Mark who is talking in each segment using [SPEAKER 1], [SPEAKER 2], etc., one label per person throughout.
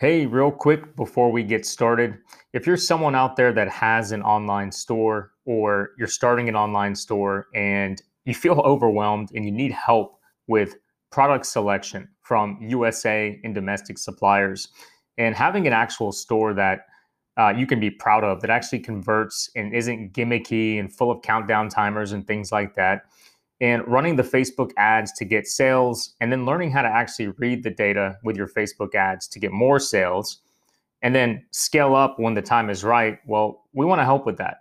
[SPEAKER 1] Hey, real quick before we get started, if you're someone out there that has an online store or you're starting an online store and you feel overwhelmed and you need help with product selection from USA and domestic suppliers, and having an actual store that uh, you can be proud of that actually converts and isn't gimmicky and full of countdown timers and things like that, and running the Facebook ads to get sales, and then learning how to actually read the data with your Facebook ads to get more sales, and then scale up when the time is right. Well, we want to help with that.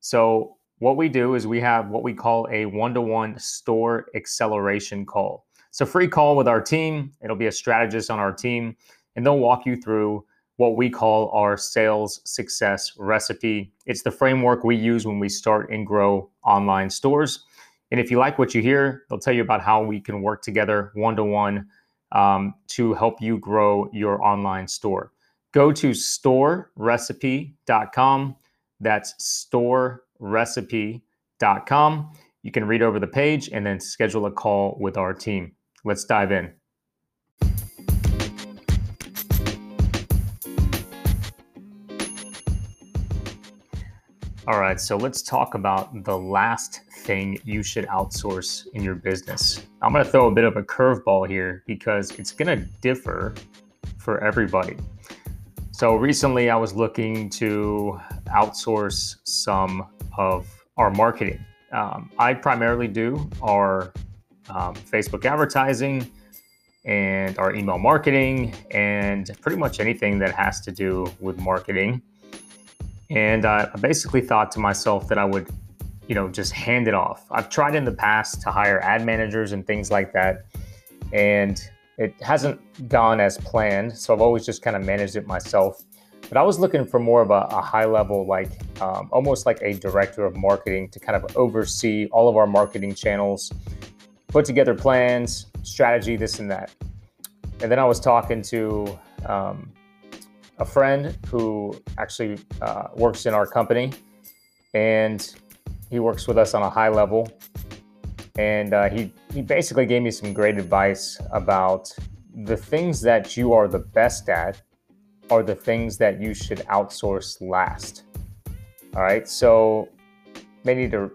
[SPEAKER 1] So, what we do is we have what we call a one to one store acceleration call. It's a free call with our team. It'll be a strategist on our team, and they'll walk you through what we call our sales success recipe. It's the framework we use when we start and grow online stores. And if you like what you hear, they'll tell you about how we can work together one to one to help you grow your online store. Go to storerecipe.com. That's storerecipe.com. You can read over the page and then schedule a call with our team. Let's dive in. All right, so let's talk about the last thing you should outsource in your business. I'm going to throw a bit of a curveball here because it's going to differ for everybody. So recently I was looking to outsource some of our marketing. Um, I primarily do our um, Facebook advertising and our email marketing and pretty much anything that has to do with marketing. And I basically thought to myself that I would, you know, just hand it off. I've tried in the past to hire ad managers and things like that, and it hasn't gone as planned. So I've always just kind of managed it myself. But I was looking for more of a, a high level, like um, almost like a director of marketing to kind of oversee all of our marketing channels, put together plans, strategy, this and that. And then I was talking to um, a friend who actually uh, works in our company, and he works with us on a high level. And uh, he he basically gave me some great advice about the things that you are the best at are the things that you should outsource last. All right, so they need to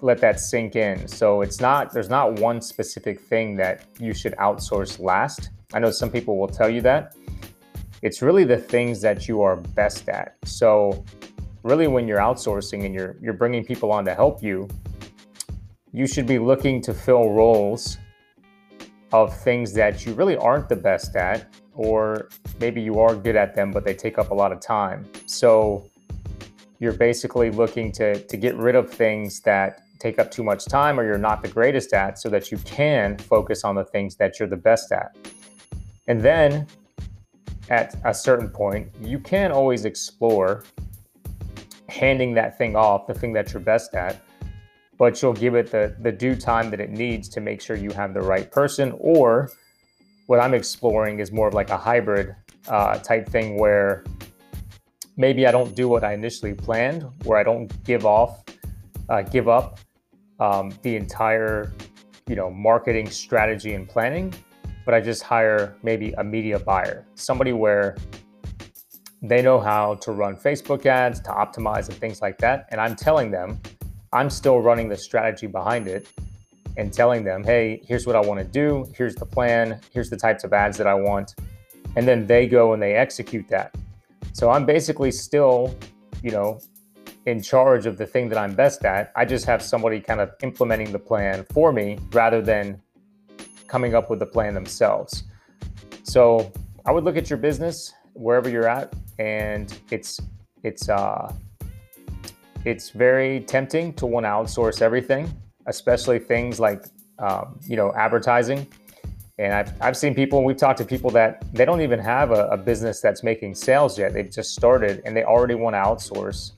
[SPEAKER 1] let that sink in. So it's not there's not one specific thing that you should outsource last. I know some people will tell you that, it's really the things that you are best at. So, really, when you're outsourcing and you're you're bringing people on to help you, you should be looking to fill roles of things that you really aren't the best at, or maybe you are good at them, but they take up a lot of time. So, you're basically looking to to get rid of things that take up too much time or you're not the greatest at so that you can focus on the things that you're the best at. And then at a certain point, you can always explore handing that thing off, the thing that you're best at, but you'll give it the, the due time that it needs to make sure you have the right person. Or what I'm exploring is more of like a hybrid uh, type thing where maybe I don't do what I initially planned, where I don't give off, uh, give up um, the entire, you know, marketing strategy and planning, but I just hire maybe a media buyer, somebody where they know how to run Facebook ads, to optimize and things like that. And I'm telling them, I'm still running the strategy behind it and telling them, hey, here's what I want to do. Here's the plan. Here's the types of ads that I want. And then they go and they execute that. So I'm basically still, you know, in charge of the thing that I'm best at. I just have somebody kind of implementing the plan for me rather than coming up with the plan themselves. So I would look at your business wherever you're at, and it's it's uh, it's very tempting to want to outsource everything, especially things like um, you know advertising. And I've, I've seen people, we've talked to people that they don't even have a, a business that's making sales yet. They've just started and they already want to outsource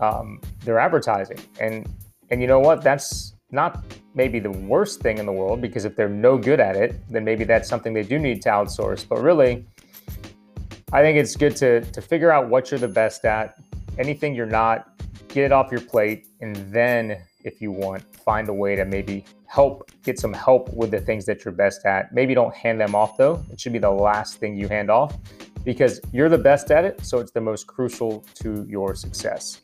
[SPEAKER 1] um, their advertising. And and you know what? That's not maybe the worst thing in the world because if they're no good at it, then maybe that's something they do need to outsource. But really, I think it's good to to figure out what you're the best at. Anything you're not, get it off your plate, and then if you want, find a way to maybe help get some help with the things that you're best at. Maybe don't hand them off though. It should be the last thing you hand off because you're the best at it, so it's the most crucial to your success.